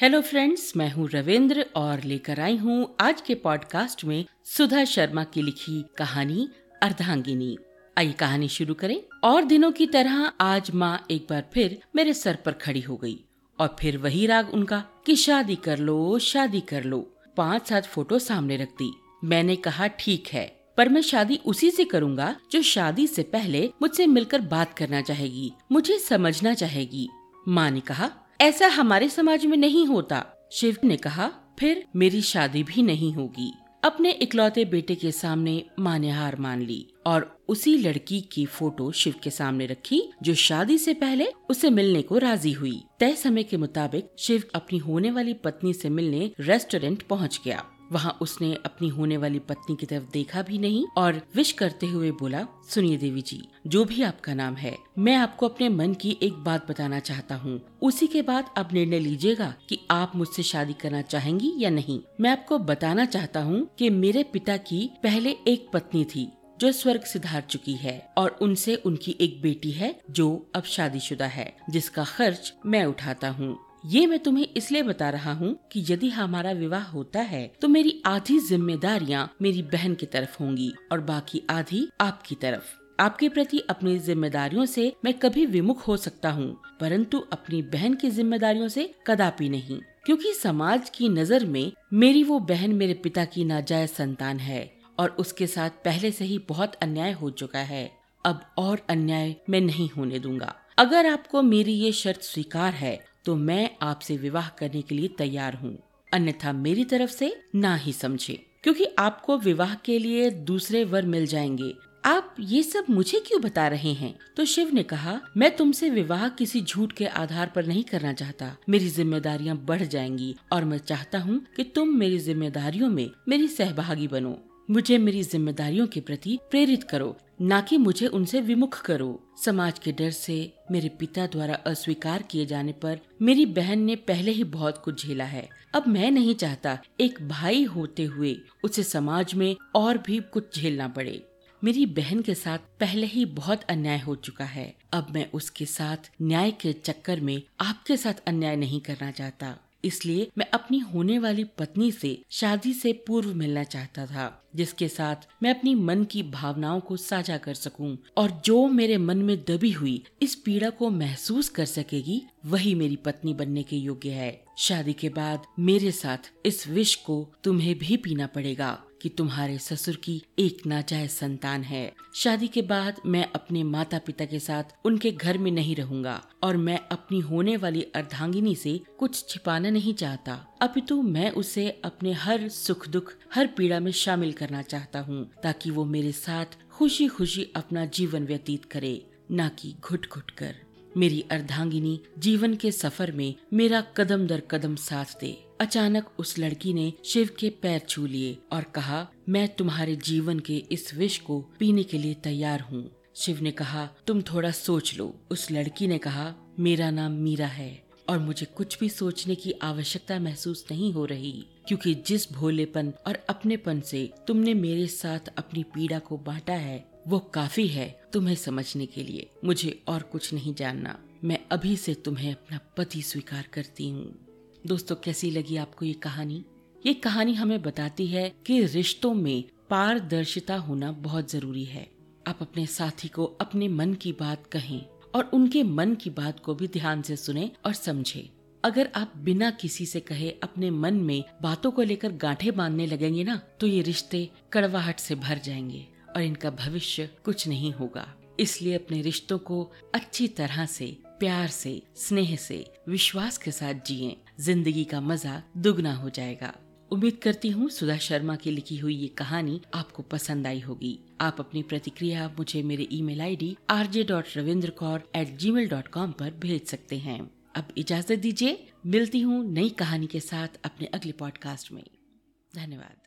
Hello friends मैं हूँ रविंद्र और लेकर आई हूँ आज के पॉडकास्ट में सुधा शर्मा की लिखी कहानी अर्धांगिनी। आइए कहानी शुरू करें और दिनों की तरह आज माँ एक बार फिर मेरे सर पर खड़ी हो गई और फिर वही राग उनका कि शादी कर लो, शादी कर लो, पाँच सात फ़ोटो सामने रख दी। मैंने कहा, ठीक है, पर मैं शादी उसी से करूँगा जो शादी से पहले मुझसे मिलकर बात करना चाहेगी, मुझे समझना चाहेगी। माँ ने कहा ऐसा हमारे समाज में नहीं होता। शिव ने कहा, फिर मेरी शादी भी नहीं होगी। अपने इकलौते बेटे के सामने माँ ने हार मान ली और उसी लड़की की फ़ोटो शिव के सामने रखी, जो शादी से पहले उसे मिलने को राज़ी हुई। तय समय के मुताबिक शिव अपनी होने वाली पत्नी से मिलने रेस्टोरेंट पहुँच गया। वहाँ उसने अपनी होने वाली पत्नी की तरफ़ देखा भी नहीं और विश करते हुए बोला, सुनिए देवी जी, जो भी आपका नाम है, मैं आपको अपने मन की एक बात बताना चाहता हूँ। उसी के बाद आप निर्णय लीजिएगा कि आप मुझसे शादी करना चाहेंगी या नहीं। मैं आपको बताना चाहता हूँ कि मेरे पिता की पहले एक पत्नी थी, जो स्वर्ग से धार चुकी है और उनसे उनकी एक बेटी है, जो अब शादीशुदा है, जिसका खर्च मैं उठाता हूँ। ये मैं तुम्हें इसलिए बता रहा हूँ कि यदि हमारा विवाह होता है तो मेरी आधी जिम्मेदारियाँ मेरी बहन की तरफ़ होंगी और बाकी आधी आपकी तरफ़। आपके प्रति अपनी जिम्मेदारियों से मैं कभी विमुख हो सकता हूँ, परंतु अपनी बहन की जिम्मेदारियों से कदापि नहीं। क्योंकि समाज की नज़र में मेरी वो बहन मेरे पिता की नाजायज संतान है और उसके साथ पहले से ही बहुत अन्याय हो चुका है। अब और अन्याय मैं नहीं होने दूँगा। अगर आपको मेरी ये शर्त स्वीकार है तो मैं आपसे विवाह करने के लिए तैयार हूँ। अन्यथा मेरी तरफ़ से ना ही समझे, क्योंकि आपको विवाह के लिए दूसरे वर मिल जाएँगे। आप ये सब मुझे क्यों बता रहे हैं? तो शिव ने कहा, मैं तुमसे विवाह किसी झूठ के आधार पर नहीं करना चाहता। मेरी जिम्मेदारियाँ बढ़ जाएँगी, और मैं चाहता हूँ कि तुम मेरी जिम्मेदारियों में मेरी सहभागी बनो। मुझे मेरी जिम्मेदारियों के प्रति प्रेरित करो। न कि मुझे उनसे विमुख करो। समाज के डर से मेरे पिता द्वारा अस्वीकार किए जाने पर मेरी बहन ने पहले ही बहुत कुछ झेला है। अब मैं नहीं चाहता एक भाई होते हुए उसे समाज में और भी कुछ झेलना पड़े। मेरी बहन के साथ पहले ही बहुत अन्याय हो चुका है। अब मैं उसके साथ न्याय के चक्कर में आपके साथ अन्याय नहीं करना चाहता। इसलिए मैं अपनी होने वाली पत्नी से शादी से पूर्व मिलना चाहता था, जिसके साथ मैं अपनी मन की भावनाओं को साझा कर सकूँ और जो मेरे मन में दबी हुई इस पीड़ा को महसूस कर सकेगी, वही मेरी पत्नी बनने के योग्य है। शादी के बाद मेरे साथ इस विष को तुम्हें भी पीना पड़ेगा। कि तुम्हारे ससुर की एक नाजायज संतान है। शादी के बाद मैं अपने माता पिता के साथ उनके घर में नहीं रहूँगा और मैं अपनी होने वाली अर्धांगिनी से कुछ छिपाना नहीं चाहता। अपितु मैं उसे अपने हर सुख दुख, हर पीड़ा में शामिल करना चाहता हूँ ताकि वो मेरे साथ खुशी खुशी अपना जीवन व्यतीत करे, न कि घुट घुट कर। मेरी अर्धांगिनी जीवन के सफ़र में मेरा कदम दर कदम साथ दे। अचानक उस लड़की ने शिव के पैर छू लिए और कहा, मैं तुम्हारे जीवन के इस विष को पीने के लिए तैयार हूँ। शिव ने कहा, तुम थोड़ा सोच लो। उस लड़की ने कहा, मेरा नाम मीरा है और मुझे कुछ भी सोचने की आवश्यकता महसूस नहीं हो रही, क्योंकि जिस भोलेपन और अपनेपन से तुमने मेरे साथ अपनी पीड़ा को बांटा है वो काफ़ी है तुम्हें समझने के लिए। मुझे और कुछ नहीं जानना। मैं अभी से तुम्हें अपना पति स्वीकार करती हूँ। दोस्तों, कैसी लगी आपको ये कहानी? ये कहानी हमें बताती है कि रिश्तों में पारदर्शिता होना बहुत ज़रूरी है। आप अपने साथी को अपने मन की बात कहें और उनके मन की बात को भी ध्यान से सुने और समझे। अगर आप बिना किसी से कहे अपने मन में बातों को लेकर गांठे बांधने लगेंगे ना तो ये रिश्ते कड़वाहट से भर जाएँगे। और इनका भविष्य कुछ नहीं होगा। इसलिए अपने रिश्तों को अच्छी तरह से, प्यार से, स्नेह से, विश्वास के साथ जिए। ज़िंदगी का मज़ा दुगना हो जाएगा। उम्मीद करती हूँ सुधा शर्मा की लिखी हुई ये कहानी आपको पसंद आई होगी। आप अपनी प्रतिक्रिया मुझे मेरे email ID R J dot Ravindra Kaur at gmail dot com आरोप भेज सकते हैं। अब इजाज़त दीजिए, मिलती हूँ नई कहानी के साथ अपने अगले पॉडकास्ट में। धन्यवाद।